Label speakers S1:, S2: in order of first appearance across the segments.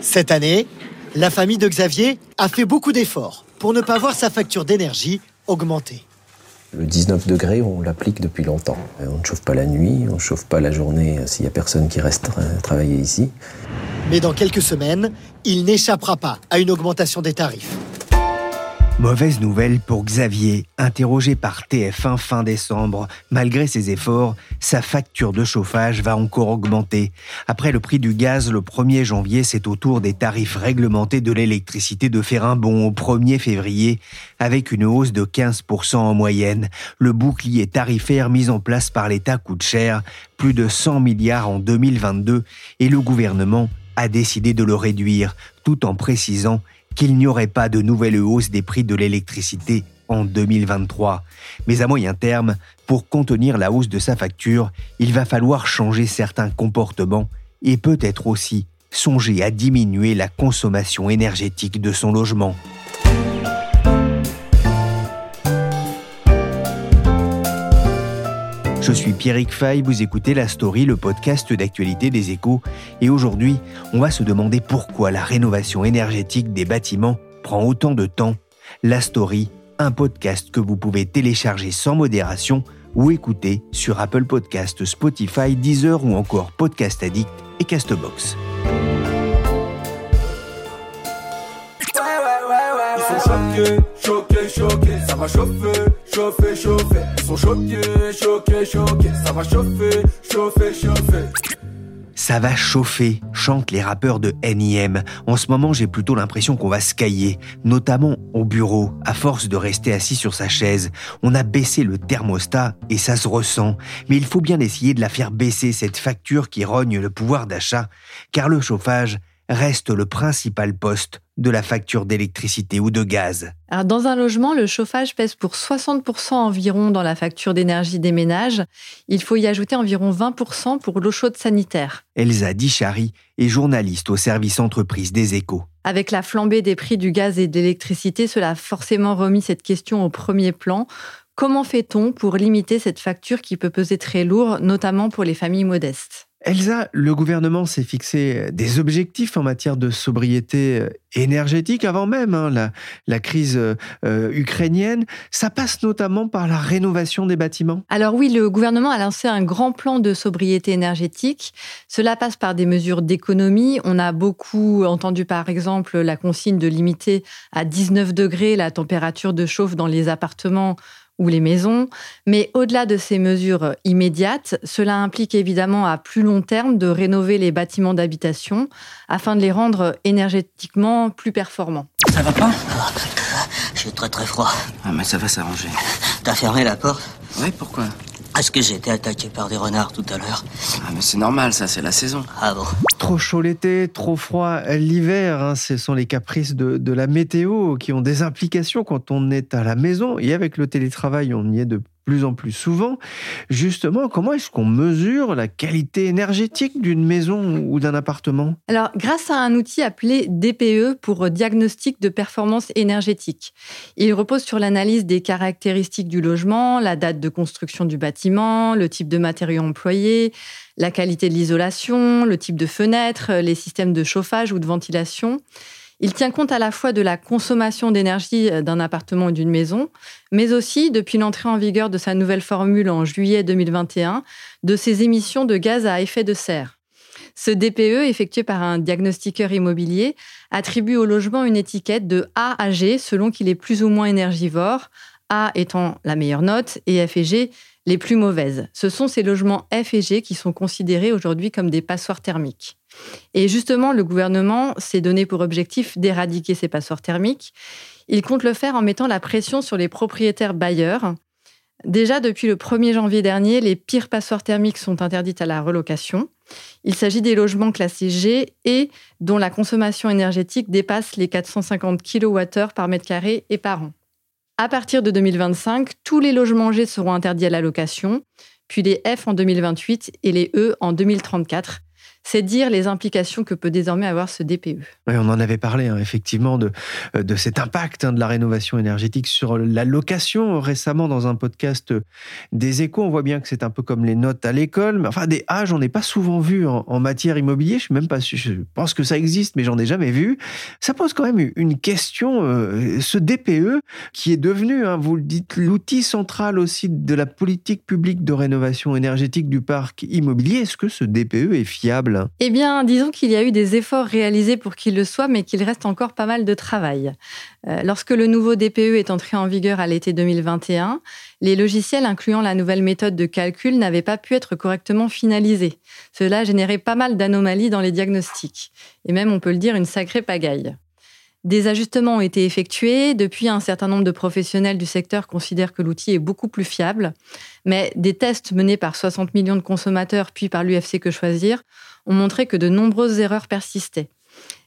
S1: Cette année, la famille de Xavier a fait beaucoup d'efforts pour ne pas voir sa facture d'énergie augmenter.
S2: Le 19 degrés, on l'applique depuis longtemps. On ne chauffe pas la nuit, on ne chauffe pas la journée s'il n'y a personne qui reste travailler ici.
S1: Mais dans quelques semaines, il n'échappera pas à une augmentation des tarifs.
S3: Mauvaise nouvelle pour Xavier, interrogé par TF1 fin décembre. Malgré ses efforts, sa facture de chauffage va encore augmenter. Après le prix du gaz le 1er janvier, c'est au tour des tarifs réglementés de l'électricité de faire un bond au 1er février, avec une hausse de 15% en moyenne. Le bouclier tarifaire mis en place par l'État coûte cher, plus de 100 milliards en 2022, et le gouvernement a décidé de le réduire, tout en précisant qu'il n'y aurait pas de nouvelle hausse des prix de l'électricité en 2023. Mais à moyen terme, pour contenir la hausse de sa facture, il va falloir changer certains comportements et peut-être aussi songer à diminuer la consommation énergétique de son logement. Je suis Pierrick Fay, vous écoutez La Story, le podcast d'actualité des échos, et aujourd'hui, on va se demander pourquoi la rénovation énergétique des bâtiments prend autant de temps. La Story, un podcast que vous pouvez télécharger sans modération ou écouter sur Apple Podcast, Spotify, Deezer ou encore Podcast Addict et Castbox. Ça va chauffer, chauffer, chauffer. Ils sont choqués, choqués, choqués, ça va chauffer, chauffer, chauffer. Ça va chauffer, chantent les rappeurs de NIM. En ce moment, j'ai plutôt l'impression qu'on va cailler, notamment au bureau, à force de rester assis sur sa chaise. On a baissé le thermostat et ça se ressent. Mais il faut bien essayer de la faire baisser, cette facture qui rogne le pouvoir d'achat, car le chauffage reste le principal poste de la facture d'électricité ou de gaz.
S4: Alors dans un logement, le chauffage pèse pour 60% environ dans la facture d'énergie des ménages. Il faut y ajouter environ 20% pour l'eau chaude sanitaire.
S3: Elsa Dichary est journaliste au service entreprise des échos.
S4: Avec la flambée des prix du gaz et de l'électricité, cela a forcément remis cette question au premier plan. Comment fait-on pour limiter cette facture qui peut peser très lourd, notamment pour les familles modestes?
S3: Elsa, le gouvernement s'est fixé des objectifs en matière de sobriété euh, énergétique avant même hein, la, crise euh, ukrainienne. Ça passe notamment par la rénovation des bâtiments.
S4: Alors oui, le gouvernement a lancé un grand plan de sobriété énergétique. Cela passe par des mesures d'économie. On a beaucoup entendu par exemple la consigne de limiter à 19 degrés la température de chauffe dans les appartements ou les maisons. Mais au-delà de ces mesures immédiates, cela implique évidemment à plus long terme de rénover les bâtiments d'habitation afin de les rendre énergétiquement plus performants.
S5: Ça va pas?
S6: J'ai très très froid.
S5: Ah mais ça va s'arranger.
S6: T'as fermé la porte?
S5: Oui, pourquoi?
S6: Est-ce que j'ai été attaqué par des renards tout à l'heure
S5: Ah mais c'est normal, ça, c'est la saison.
S6: Ah bon
S3: Trop chaud l'été, trop froid l'hiver, hein, ce sont les caprices de, de, la météo qui ont des implications quand on est à la maison. Et avec le télétravail, on y est de plus en plus souvent. Justement, comment est-ce qu'on mesure la qualité énergétique d'une maison ou d'un appartement?
S4: Alors, grâce à un outil appelé DPE pour diagnostic de performance énergétique. Il repose sur l'analyse des caractéristiques du logement, la date de construction du bâtiment, le type de matériaux employés, la qualité de l'isolation, le type de fenêtre, les systèmes de chauffage ou de ventilation. Il tient compte à la fois de la consommation d'énergie euh, d'un appartement ou d'une maison, mais aussi, depuis l'entrée en vigueur de sa nouvelle formule en juillet 2021, de ses émissions de gaz à effet de serre. Ce DPE, effectué par un diagnostiqueur immobilier, attribue au logement une étiquette de A à G selon qu'il est plus ou moins énergivore, A étant la meilleure note et F et G les plus mauvaises. Ce sont ces logements F et G qui sont considérés aujourd'hui comme des passoires thermiques. Et justement, le gouvernement s'est donné pour objectif d'éradiquer ces passoires thermiques. Il compte le faire en mettant la pression sur les propriétaires bailleurs. Déjà, depuis le 1er janvier dernier, les pires passoires thermiques sont interdites à la relocation. Il s'agit des logements classés G et dont la consommation énergétique dépasse les 450 kWh par mètre carré et par an. À partir de 2025, tous les logements G seront interdits à la location, puis les F en 2028 et les E en 2034 c'est dire les implications que peut désormais avoir ce DPE.
S3: Oui, on en avait parlé hein, effectivement de, euh, de cet impact hein, de la rénovation énergétique sur la location récemment dans un podcast des échos. On voit bien que c'est un peu comme les notes à l'école, mais enfin des A, j'en ai pas souvent vu en, matière immobilier. Je suis même je pense que ça existe, mais j'en ai jamais vu. Ça pose quand même une question. Euh, ce DPE qui est devenu, hein, vous le dites, l'outil central aussi de la politique publique de rénovation énergétique du parc immobilier. Est-ce que ce DPE est fiable
S4: eh bien, disons qu'il y a eu des efforts réalisés pour qu'il le soit, mais qu'il reste encore pas mal de travail. Euh, lorsque le nouveau DPE est entré en vigueur à l'été 2021, les logiciels incluant la nouvelle méthode de calcul n'avaient pas pu être correctement finalisés. Cela générait pas mal d'anomalies dans les diagnostics, et même, on peut le dire, une sacrée pagaille. Des ajustements ont été effectués. Depuis, un certain nombre de professionnels du secteur considèrent que l'outil est beaucoup plus fiable. Mais des tests menés par 60 millions de consommateurs puis par l'UFC Que Choisir ont montré que de nombreuses erreurs persistaient.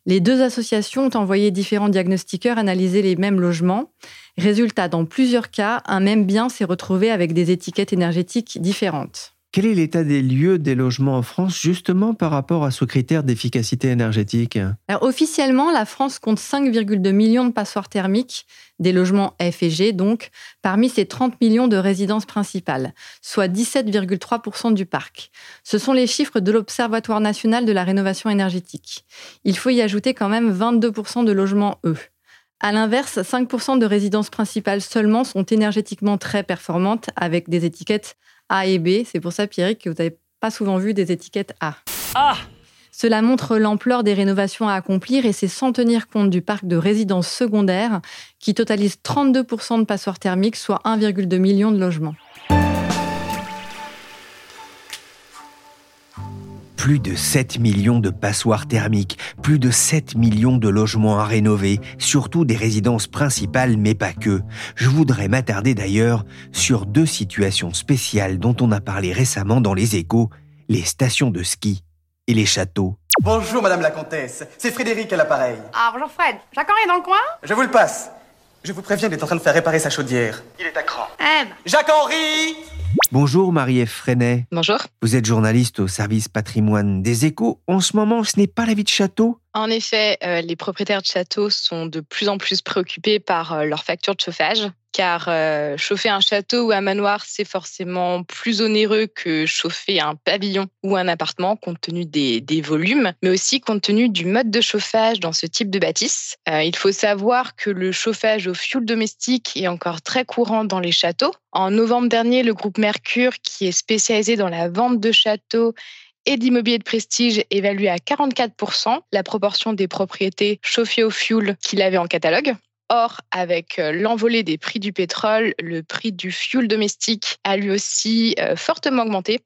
S4: Les deux associations ont envoyé différents diagnostiqueurs analyser les mêmes logements. Résultat, dans plusieurs cas, un même bien s'est retrouvé avec des étiquettes énergétiques différentes.
S3: Quel est l'état des lieux des logements en France justement par rapport à ce critère d'efficacité énergétique?
S4: Officiellement, la France compte 5,2 millions de passoires thermiques, des logements F et G donc, parmi ces 30 millions de résidences principales, soit 17,3% du parc. Ce sont les chiffres de l'Observatoire national de la rénovation énergétique. Il faut y ajouter quand même 22% de logements E. À l'inverse, 5% de résidences principales seulement sont énergétiquement très performantes avec des étiquettes a et B. C'est pour ça, Pierrick, que vous n'avez pas souvent vu des étiquettes A.
S7: Ah
S4: Cela montre l'ampleur des rénovations à accomplir et c'est sans tenir compte du parc de résidences secondaires qui totalise 32% de passoires thermiques, soit 1,2 million de logements.
S3: Plus de 7 millions de passoires thermiques, plus de 7 millions de logements à rénover, surtout des résidences principales, mais pas que. Je voudrais m'attarder d'ailleurs sur deux situations spéciales dont on a parlé récemment dans les échos, les stations de ski et les châteaux.
S8: Bonjour Madame la Comtesse, c'est Frédéric à l'appareil.
S9: Ah bonjour Fred, Jacques-Henri est dans le coin?
S8: Je vous le passe. Je vous préviens, il est en train de faire réparer sa chaudière. Il est à cran.
S9: M.
S8: Jacques-Henri
S3: Bonjour Marie-Ève Freinet.
S10: Bonjour.
S3: Vous êtes journaliste au service patrimoine des échos. En ce moment, ce n'est pas la vie de château?
S10: En effet, euh, les propriétaires de châteaux sont de plus en plus préoccupés par euh, leur facture de chauffage car euh, chauffer un château ou un manoir, c'est forcément plus onéreux que chauffer un pavillon ou un appartement compte tenu des, volumes, mais aussi compte tenu du mode de chauffage dans ce type de bâtisse. Euh, il faut savoir que le chauffage au fioul domestique est encore très courant dans les châteaux. En novembre dernier, le groupe Mercure, qui est spécialisé dans la vente de châteaux et d'immobilier de prestige évalué à 44% la proportion des propriétés chauffées au fioul qu'il avait en catalogue. Or, avec euh, l'envolée des prix du pétrole, le prix du fuel domestique a lui aussi euh, fortement augmenté.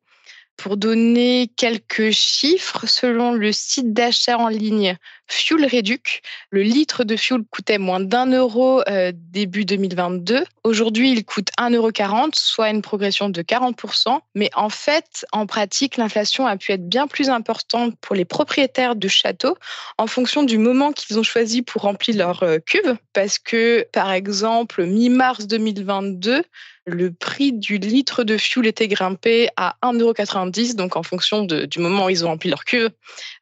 S10: Pour donner quelques chiffres, selon le site d'achat en ligne Fuel Reduc, le litre de fuel coûtait moins d'un euro euh, début 2022. Aujourd'hui, il coûte 1,40 euro, soit une progression de 40%. Mais en fait, en pratique, l'inflation a pu être bien plus importante pour les propriétaires de châteaux en fonction du moment qu'ils ont choisi pour remplir leur euh, cuve. Parce que, par exemple, mi-mars 2022, le prix du litre de fuel était grimpé à 1,90€, donc en fonction du moment où ils ont rempli leur cuve,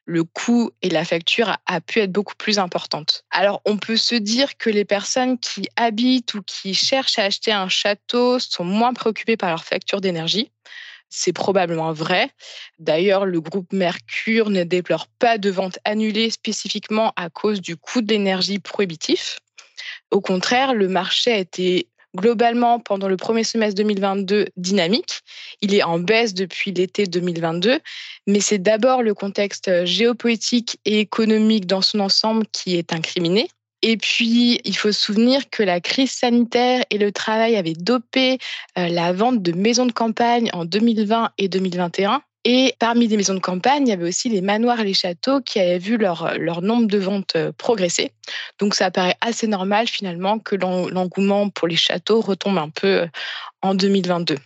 S10: le coût et la facture a, pu être beaucoup plus importante. Alors on peut se dire que les personnes qui habitent ou qui cherchent à acheter un château sont moins préoccupées par leur facture d'énergie. C'est probablement vrai. D'ailleurs, le groupe Mercure ne déplore pas de ventes annulées spécifiquement à cause du coût de l'énergie prohibitif. Au contraire, le marché a été globalement pendant le premier semestre 2022 dynamique. Il est en baisse depuis l'été 2022, mais c'est d'abord le contexte géopolitique et économique dans son ensemble qui est incriminé. Et puis, il faut se souvenir que la crise sanitaire et le travail avaient dopé euh, la vente de maisons de campagne en 2020 et 2021. Et parmi les maisons de campagne, il y avait aussi les manoirs et les châteaux qui avaient vu leur, leur nombre de ventes euh, progresser. Donc ça paraît assez normal finalement que l'engouement pour les châteaux retombe un peu euh, en 2022.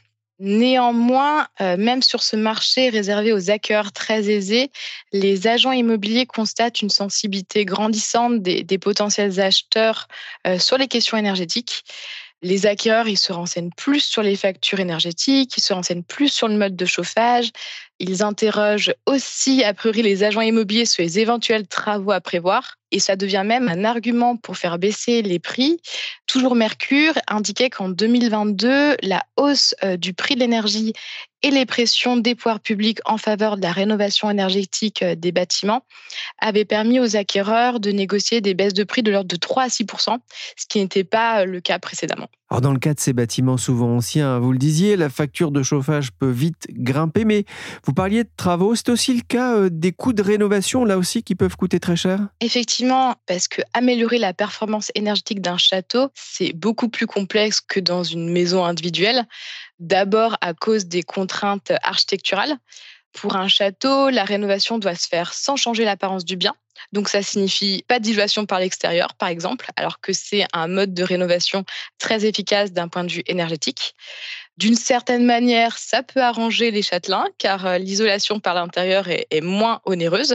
S10: Néanmoins, euh, même sur ce marché réservé aux acquéreurs très aisés, les agents immobiliers constatent une sensibilité grandissante des, potentiels acheteurs sur les questions énergétiques. Les acquéreurs, ils se renseignent plus sur les factures énergétiques, ils se renseignent plus sur le mode de chauffage, ils interrogent aussi, a priori, les agents immobiliers sur les éventuels travaux à prévoir. Et ça devient même un argument pour faire baisser les prix. Toujours Mercure indiquait qu'en 2022, la hausse euh, du prix de l'énergie et les pressions des pouvoirs publics en faveur de la rénovation énergétique euh, des bâtiments avaient permis aux acquéreurs de négocier des baisses de prix de l'ordre de 3 à 6% ce qui n'était pas euh, le cas précédemment.
S3: Alors dans le cas de ces bâtiments souvent anciens, vous le disiez, la facture de chauffage peut vite grimper, mais vous parliez de travaux, c'est aussi le cas euh, des coûts de rénovation là aussi qui peuvent coûter très cher?
S10: Effectivement, parce que améliorer la performance énergétique d'un château, c'est beaucoup plus complexe que dans une maison individuelle. D'abord à cause des contraintes architecturales. Pour un château, la rénovation doit se faire sans changer l'apparence du bien. Donc ça signifie pas d'isolation par l'extérieur, par exemple, alors que c'est un mode de rénovation très efficace d'un point de vue énergétique. D'une certaine manière, ça peut arranger les châtelains, car euh, l'isolation par l'intérieur est, moins onéreuse.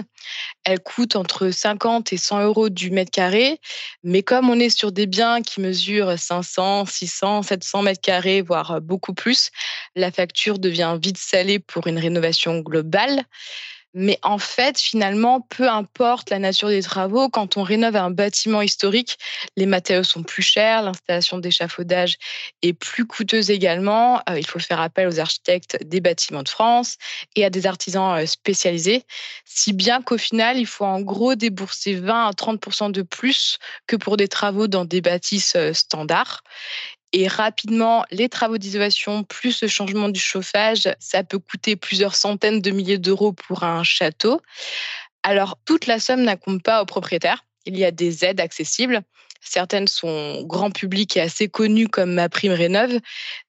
S10: Elle coûte entre 50 et 100 euros du mètre carré, mais comme on est sur des biens qui mesurent 500, 600, 700 mètres carrés, voire beaucoup plus, la facture devient vite salée pour une rénovation globale. Mais en fait, finalement, peu importe la nature des travaux, quand on rénove un bâtiment historique, les matériaux sont plus chers, l'installation d'échafaudage est plus coûteuse également. Euh, il faut faire appel aux architectes des bâtiments de France et à des artisans euh, spécialisés, si bien qu'au final, il faut en gros débourser 20 à 30 de plus que pour des travaux dans des bâtisses euh, standards. Et rapidement, les travaux d'isolation plus le changement du chauffage, ça peut coûter plusieurs centaines de milliers d'euros pour un château. Alors, toute la somme n'incombe pas au propriétaire. Il y a des aides accessibles. Certaines sont grand public et assez connues comme ma prime rénove,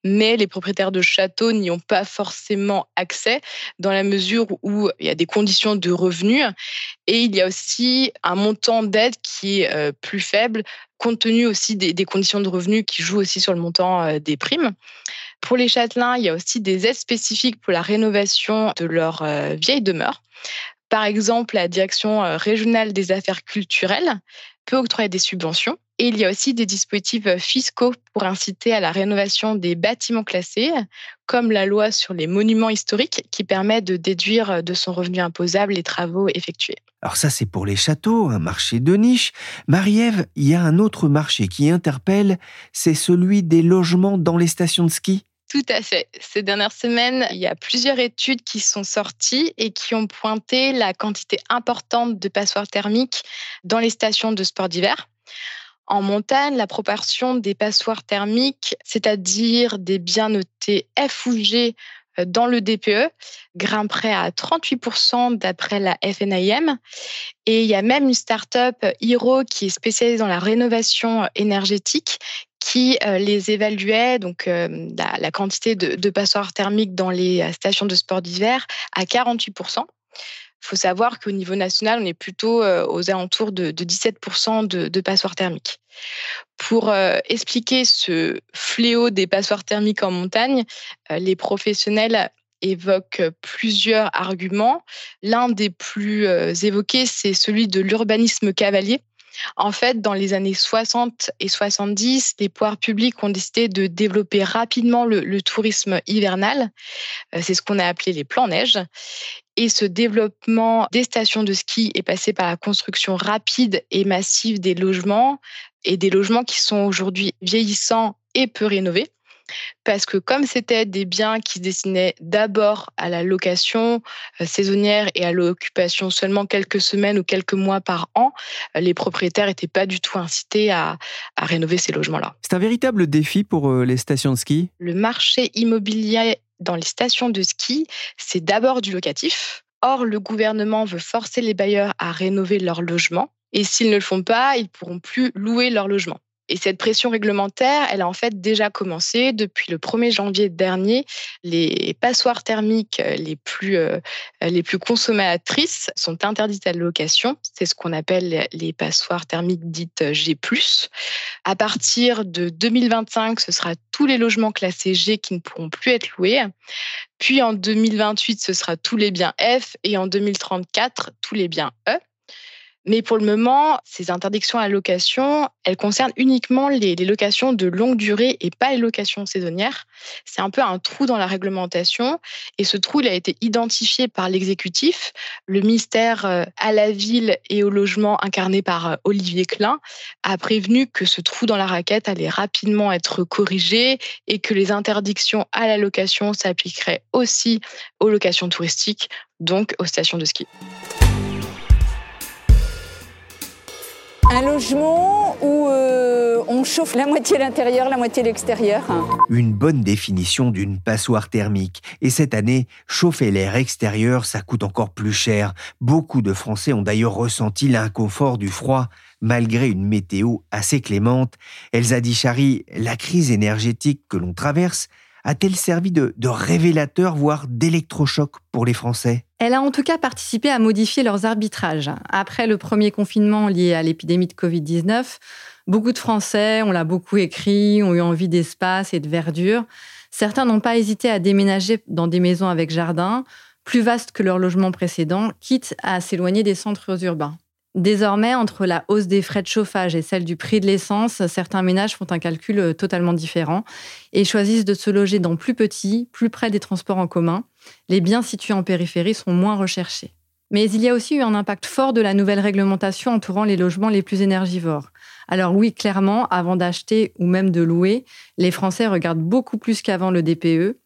S10: mais les propriétaires de châteaux n'y ont pas forcément accès dans la mesure où il y a des conditions de revenus et il y a aussi un montant d'aide qui est euh, plus faible compte tenu aussi des, conditions de revenus qui jouent aussi sur le montant euh, des primes. Pour les châtelains, il y a aussi des aides spécifiques pour la rénovation de leur euh, vieille demeure. Par exemple, la direction régionale des affaires culturelles peut octroyer des subventions et il y a aussi des dispositifs euh, fiscaux pour inciter à la rénovation des bâtiments classés, comme la loi sur les monuments historiques qui permet de déduire euh, de son revenu imposable les travaux effectués.
S3: Alors ça, c'est pour les châteaux, un marché de niche. Marie-Ève, il y a un autre marché qui interpelle, c'est celui des logements dans les stations de ski.
S10: Tout à fait. Ces dernières semaines, il y a plusieurs études qui sont sorties et qui ont pointé la quantité importante de passoires thermiques dans les stations de sport d'hiver. En montagne, la proportion des passoires thermiques, c'est-à-dire des biens notés F ou G euh, dans le DPE, grimperait à 38% d'après la FNIM. Et il y a même une start-up Hero qui est spécialisée dans la rénovation énergétique qui euh, les évaluait, donc euh, la, quantité de passoires thermiques dans les stations de sport d'hiver, à 48%. Il faut savoir qu'au niveau national, on est plutôt euh, aux alentours de, 17% de, passoires thermiques. Pour euh, expliquer ce fléau des passoires thermiques en montagne, euh, les professionnels évoquent plusieurs arguments. L'un des plus évoqués, c'est celui de l'urbanisme cavalier. En fait, dans les années 60 et 70, les pouvoirs publics ont décidé de développer rapidement le, le tourisme hivernal. C'est ce qu'on a appelé les plans neige. Et ce développement des stations de ski est passé par la construction rapide et massive des logements et des logements qui sont aujourd'hui vieillissants et peu rénovés. Parce que comme c'était des biens qui se destinaient d'abord à la location euh, saisonnière et à l'occupation seulement quelques semaines ou quelques mois par an, euh, les propriétaires n'étaient pas du tout incités à, à rénover ces logements-là.
S3: C'est un véritable défi pour euh, les stations de ski?
S10: Le marché immobilier dans les stations de ski, c'est d'abord du locatif. Or, le gouvernement veut forcer les bailleurs à rénover leurs logements. Et s'ils ne le font pas, ils ne pourront plus louer leur logement. Et cette pression réglementaire, elle a en fait déjà commencé depuis le 1er janvier dernier. Les passoires thermiques les plus, euh, les plus consommatrices sont interdites à la location. C'est ce qu'on appelle les passoires thermiques dites G+. À partir de 2025, ce sera tous les logements classés G qui ne pourront plus être loués. Puis en 2028, ce sera tous les biens F et en 2034, tous les biens E. Mais pour le moment, ces interdictions à location, elles concernent uniquement les, locations de longue durée et pas les locations saisonnières. C'est un peu un trou dans la réglementation et ce trou, il a été identifié par l'exécutif. Le ministère euh, à la ville et au logement incarné par euh, Olivier Klein a prévenu que ce trou dans la raquette allait rapidement être corrigé et que les interdictions à la location s'appliqueraient aussi aux locations touristiques, donc aux stations de ski.
S7: Un logement où euh, on chauffe la moitié l'intérieur, la moitié l'extérieur.
S3: Une bonne définition d'une passoire thermique. Et cette année, chauffer l'air extérieur, ça coûte encore plus cher. Beaucoup de Français ont d'ailleurs ressenti l'inconfort du froid, malgré une météo assez clémente. Elsa Dichary, la crise énergétique que l'on traverse, a-t-elle servi de, révélateur, voire d'électrochoc pour les Français?
S4: Elle a en tout cas participé à modifier leurs arbitrages. Après le premier confinement lié à l'épidémie de Covid-19, beaucoup de Français, on l'a beaucoup écrit, ont eu envie d'espace et de verdure. Certains n'ont pas hésité à déménager dans des maisons avec jardin, plus vastes que leur logement précédent, quitte à s'éloigner des centres urbains. Désormais, entre la hausse des frais de chauffage et celle du prix de l'essence, certains ménages font un calcul euh, totalement différent et choisissent de se loger dans plus petits, plus près des transports en commun. Les biens situés en périphérie sont moins recherchés. Mais il y a aussi eu un impact fort de la nouvelle réglementation entourant les logements les plus énergivores. Alors oui, clairement, avant d'acheter ou même de louer, les Français regardent beaucoup plus qu'avant le DPE.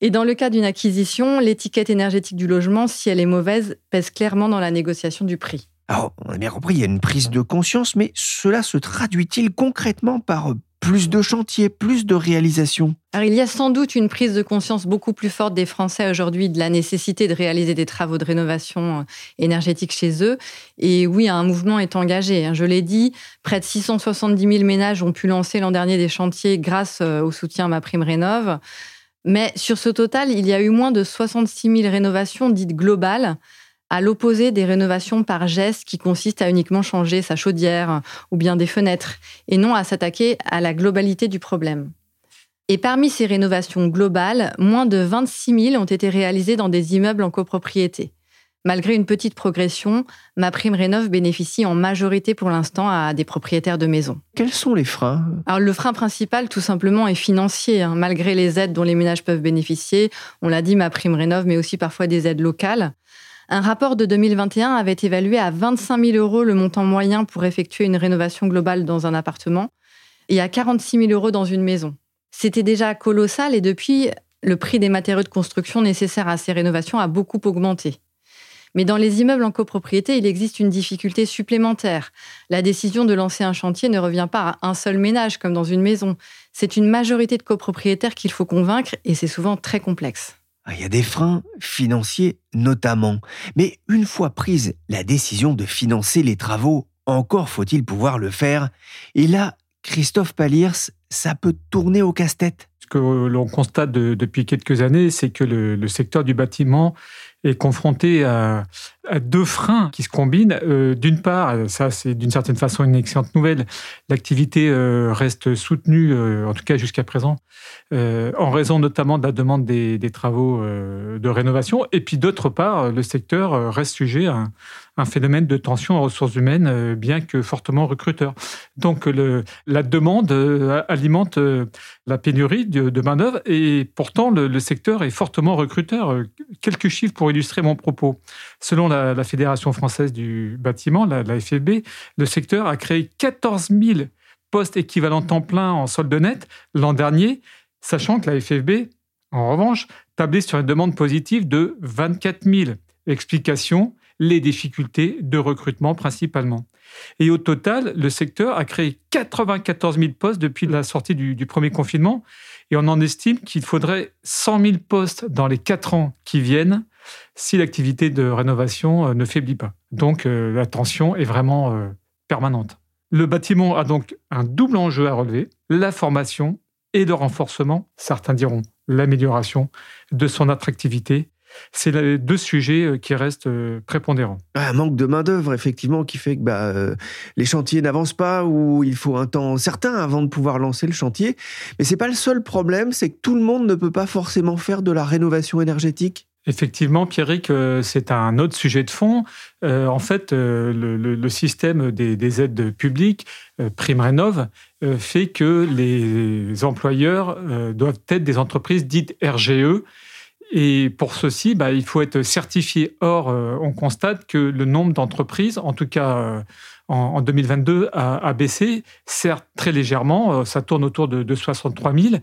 S4: Et dans le cas d'une acquisition, l'étiquette énergétique du logement, si elle est mauvaise, pèse clairement dans la négociation du prix.
S3: Alors, on a bien compris, il y a une prise de conscience, mais cela se traduit-il concrètement par plus de chantiers, plus de réalisations?
S4: Alors, il y a sans doute une prise de conscience beaucoup plus forte des Français aujourd'hui de la nécessité de réaliser des travaux de rénovation euh, énergétique chez eux. Et oui, un mouvement est engagé. Hein. Je l'ai dit, près de 670 000 ménages ont pu lancer l'an dernier des chantiers grâce euh, au soutien Ma Prime Rénov'. Mais sur ce total, il y a eu moins de 66 000 rénovations dites globales à l'opposé des rénovations par geste qui consistent à uniquement changer sa chaudière ou bien des fenêtres, et non à s'attaquer à la globalité du problème. Et parmi ces rénovations globales, moins de 26 000 ont été réalisées dans des immeubles en copropriété. Malgré une petite progression, ma prime rénov bénéficie en majorité pour l'instant à des propriétaires de maisons.
S3: Quels sont les freins?
S4: Alors le frein principal, tout simplement, est financier. Hein. Malgré les aides dont les ménages peuvent bénéficier, on l'a dit, ma prime rénov, mais aussi parfois des aides locales. Un rapport de 2021 avait évalué à 25 000 euros le montant moyen pour effectuer une rénovation globale dans un appartement et à 46 000 euros dans une maison. C'était déjà colossal et depuis, le prix des matériaux de construction nécessaires à ces rénovations a beaucoup augmenté. Mais dans les immeubles en copropriété, il existe une difficulté supplémentaire. La décision de lancer un chantier ne revient pas à un seul ménage comme dans une maison. C'est une majorité de copropriétaires qu'il faut convaincre et c'est souvent très complexe.
S3: Ah, il y a des freins financiers notamment. Mais une fois prise la décision de financer les travaux, encore faut-il pouvoir le faire. Et là, Christophe Paliers, ça peut tourner au casse-tête.
S11: Ce que l'on constate depuis quelques années, c'est que le, secteur du bâtiment est confronté à, deux freins qui se combinent. Euh, d'une part, ça c'est d'une certaine façon une excellente nouvelle, l'activité euh, reste soutenue, euh, en tout cas jusqu'à présent, en raison notamment de la demande des, travaux de rénovation. Et puis d'autre part, le secteur reste sujet à, un phénomène de tension en ressources humaines, bien que fortement recruteur. Donc le, la demande alimente la pénurie de, main-d'œuvre et pourtant le, secteur est fortement recruteur. Quelques chiffres pour illustrer mon propos. Selon la, Fédération française du bâtiment, la, la FFB, le secteur a créé 14 000 postes équivalents temps plein en solde net l'an dernier, sachant que la FFB, en revanche, tablait sur une demande positive de 24 000. Explication, les difficultés de recrutement principalement. Et au total, le secteur a créé 94 000 postes depuis la sortie du, premier confinement et on en estime qu'il faudrait 100 000 postes dans les quatre ans qui viennent si l'activité de rénovation euh, ne faiblit pas. Donc euh, la tension est vraiment euh, permanente. Le bâtiment a donc un double enjeu à relever, la formation et le renforcement, certains diront l'amélioration de son attractivité c'est les deux sujets euh, qui restent euh, prépondérants.
S3: Un manque de main-d'œuvre, effectivement, qui fait que bah, euh, les chantiers n'avancent pas ou il faut un temps certain avant de pouvoir lancer le chantier. Mais c'est pas le seul problème, c'est que tout le monde ne peut pas forcément faire de la rénovation énergétique.
S11: Effectivement, Pierrick, c'est un autre sujet de fond. en fait, le, système des, aides publiques, Prime Rénov, fait que les employeurs doivent être des entreprises dites RGE, et pour ceci, bah, il faut être certifié. Or, euh, on constate que le nombre d'entreprises, en tout cas euh, en, 2022, a, baissé, certes très légèrement, euh, ça tourne autour de, de 63 000.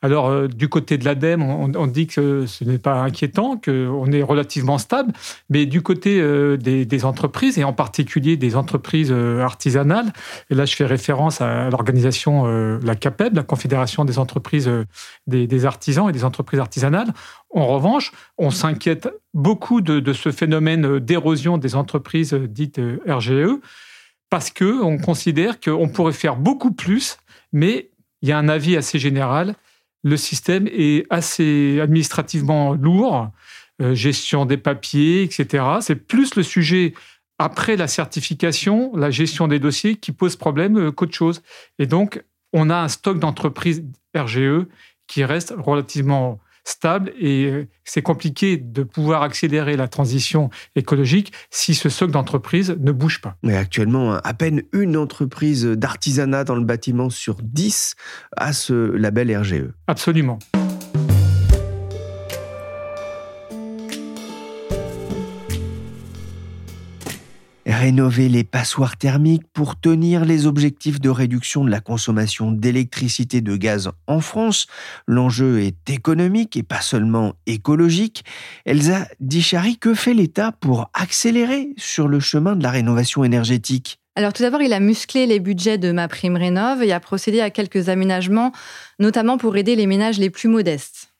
S11: Alors, euh, du côté de l'ADEME, on, dit que ce n'est pas inquiétant, qu'on est relativement stable, mais du côté euh, des, entreprises, et en particulier des entreprises artisanales, et là je fais référence à l'organisation, la CAPEB, la Confédération des entreprises des, artisans et des entreprises artisanales, en revanche, on s'inquiète beaucoup de, ce phénomène d'érosion des entreprises dites RGE, parce qu'on considère qu'on pourrait faire beaucoup plus, mais il y a un avis assez général le système est assez administrativement lourd, euh, gestion des papiers, etc. C'est plus le sujet après la certification, la gestion des dossiers qui pose problème euh, qu'autre chose. Et donc, on a un stock d'entreprises RGE qui reste relativement stable et euh, c'est compliqué de pouvoir accélérer la transition écologique si ce socle d'entreprise ne bouge pas.
S3: Mais actuellement, à peine une entreprise d'artisanat dans le bâtiment sur 10 a ce label RGE.
S11: Absolument.
S3: Rénover les passoires thermiques pour tenir les objectifs de réduction de la consommation d'électricité de gaz en France. L'enjeu est économique et pas seulement écologique. Elsa Dichary, que fait l'État pour accélérer sur le chemin de la rénovation énergétique?
S4: Alors tout d'abord, il a musclé les budgets de ma prime rénov et a procédé à quelques aménagements, notamment pour aider les ménages les plus modestes.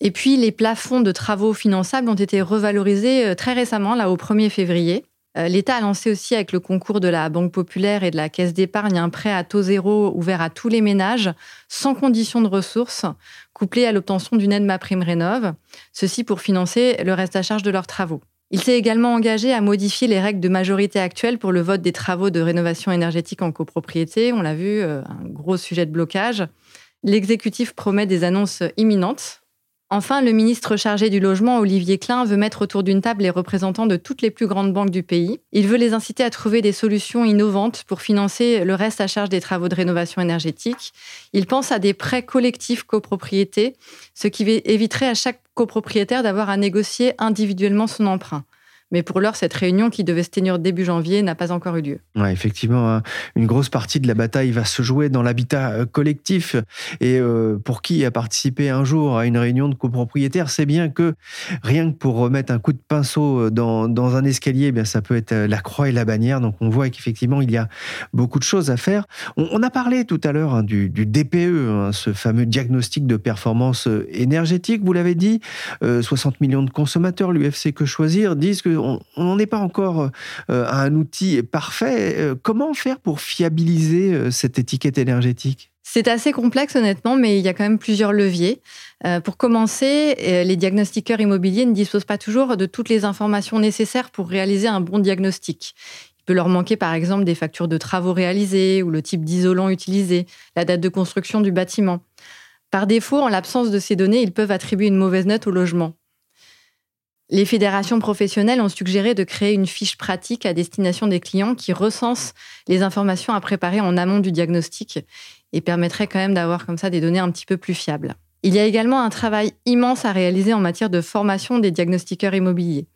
S4: Et puis les plafonds de travaux finançables ont été revalorisés euh, très récemment, là au 1er février. Euh, L'État a lancé aussi avec le concours de la Banque populaire et de la Caisse d'épargne un prêt à taux zéro ouvert à tous les ménages, sans condition de ressources, couplé à l'obtention d'une aide ma prime rénov, ceci pour financer le reste à charge de leurs travaux. Il s'est également engagé à modifier les règles de majorité actuelles pour le vote des travaux de rénovation énergétique en copropriété. On l'a vu, euh, un gros sujet de blocage. L'exécutif promet des annonces imminentes Enfin, le ministre chargé du logement, Olivier Klein, veut mettre autour d'une table les représentants de toutes les plus grandes banques du pays. Il veut les inciter à trouver des solutions innovantes pour financer le reste à charge des travaux de rénovation énergétique. Il pense à des prêts collectifs copropriétés, ce qui éviterait à chaque copropriétaire d'avoir à négocier individuellement son emprunt. Mais pour l'heure, cette réunion qui devait se tenir début janvier n'a pas encore eu lieu.
S3: Effectivement, hein. une grosse partie de la bataille va se jouer dans l'habitat euh, collectif. Et euh, pour qui a participé un jour à une réunion de copropriétaires, c'est bien que rien que pour remettre un coup de pinceau euh, dans, dans un escalier, eh bien ça peut être la croix et la bannière. Donc on voit qu'effectivement, il y a beaucoup de choses à faire. On, a parlé tout à l'heure hein, du, DPE, hein, ce fameux diagnostic de performance énergétique. Vous l'avez dit, 60 millions de consommateurs, l'UFC Que Choisir, disent que on n'en est pas encore euh, à un outil parfait. Euh, comment faire pour fiabiliser euh, cette étiquette énergétique?
S4: C'est assez complexe honnêtement, mais il y a quand même plusieurs leviers. pour commencer, les diagnostiqueurs immobiliers ne disposent pas toujours de toutes les informations nécessaires pour réaliser un bon diagnostic. Il peut leur manquer par exemple des factures de travaux réalisés ou le type d'isolant utilisé, la date de construction du bâtiment. Par défaut, en l'absence de ces données, ils peuvent attribuer une mauvaise note au logement. Les fédérations professionnelles ont suggéré de créer une fiche pratique à destination des clients qui recense les informations à préparer en amont du diagnostic et permettrait quand même d'avoir comme ça des données un petit peu plus fiables. Il y a également un travail immense à réaliser en matière de formation des diagnostiqueurs immobiliers.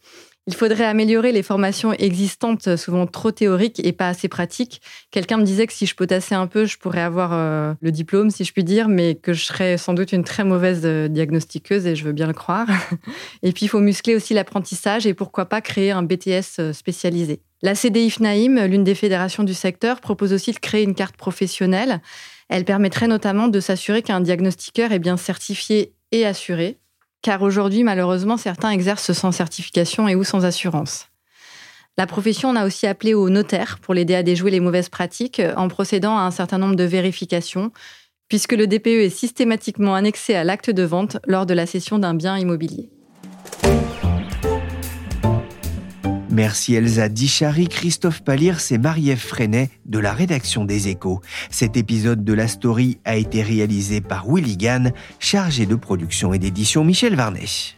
S4: Il faudrait améliorer les formations existantes, souvent trop théoriques et pas assez pratiques. Quelqu'un me disait que si je potassais un peu, je pourrais avoir euh, le diplôme, si je puis dire, mais que je serais sans doute une très mauvaise euh, diagnostiqueuse et je veux bien le croire. et puis, il faut muscler aussi l'apprentissage et pourquoi pas créer un BTS euh, spécialisé. La CDIF Naïm, l'une des fédérations du secteur, propose aussi de créer une carte professionnelle. Elle permettrait notamment de s'assurer qu'un diagnostiqueur est bien certifié et assuré, car aujourd'hui, malheureusement, certains exercent sans certification et ou sans assurance. La profession a aussi appelé au notaire pour l'aider à déjouer les mauvaises pratiques en procédant à un certain nombre de vérifications, puisque le DPE est systématiquement annexé à l'acte de vente lors de la cession d'un bien immobilier.
S3: Merci Elsa Dichary, Christophe Palirs et Marie-Ève Freinet de la rédaction des Échos. Cet épisode de la story a été réalisé par Willy Gann, chargé de production et d'édition Michel Varnet.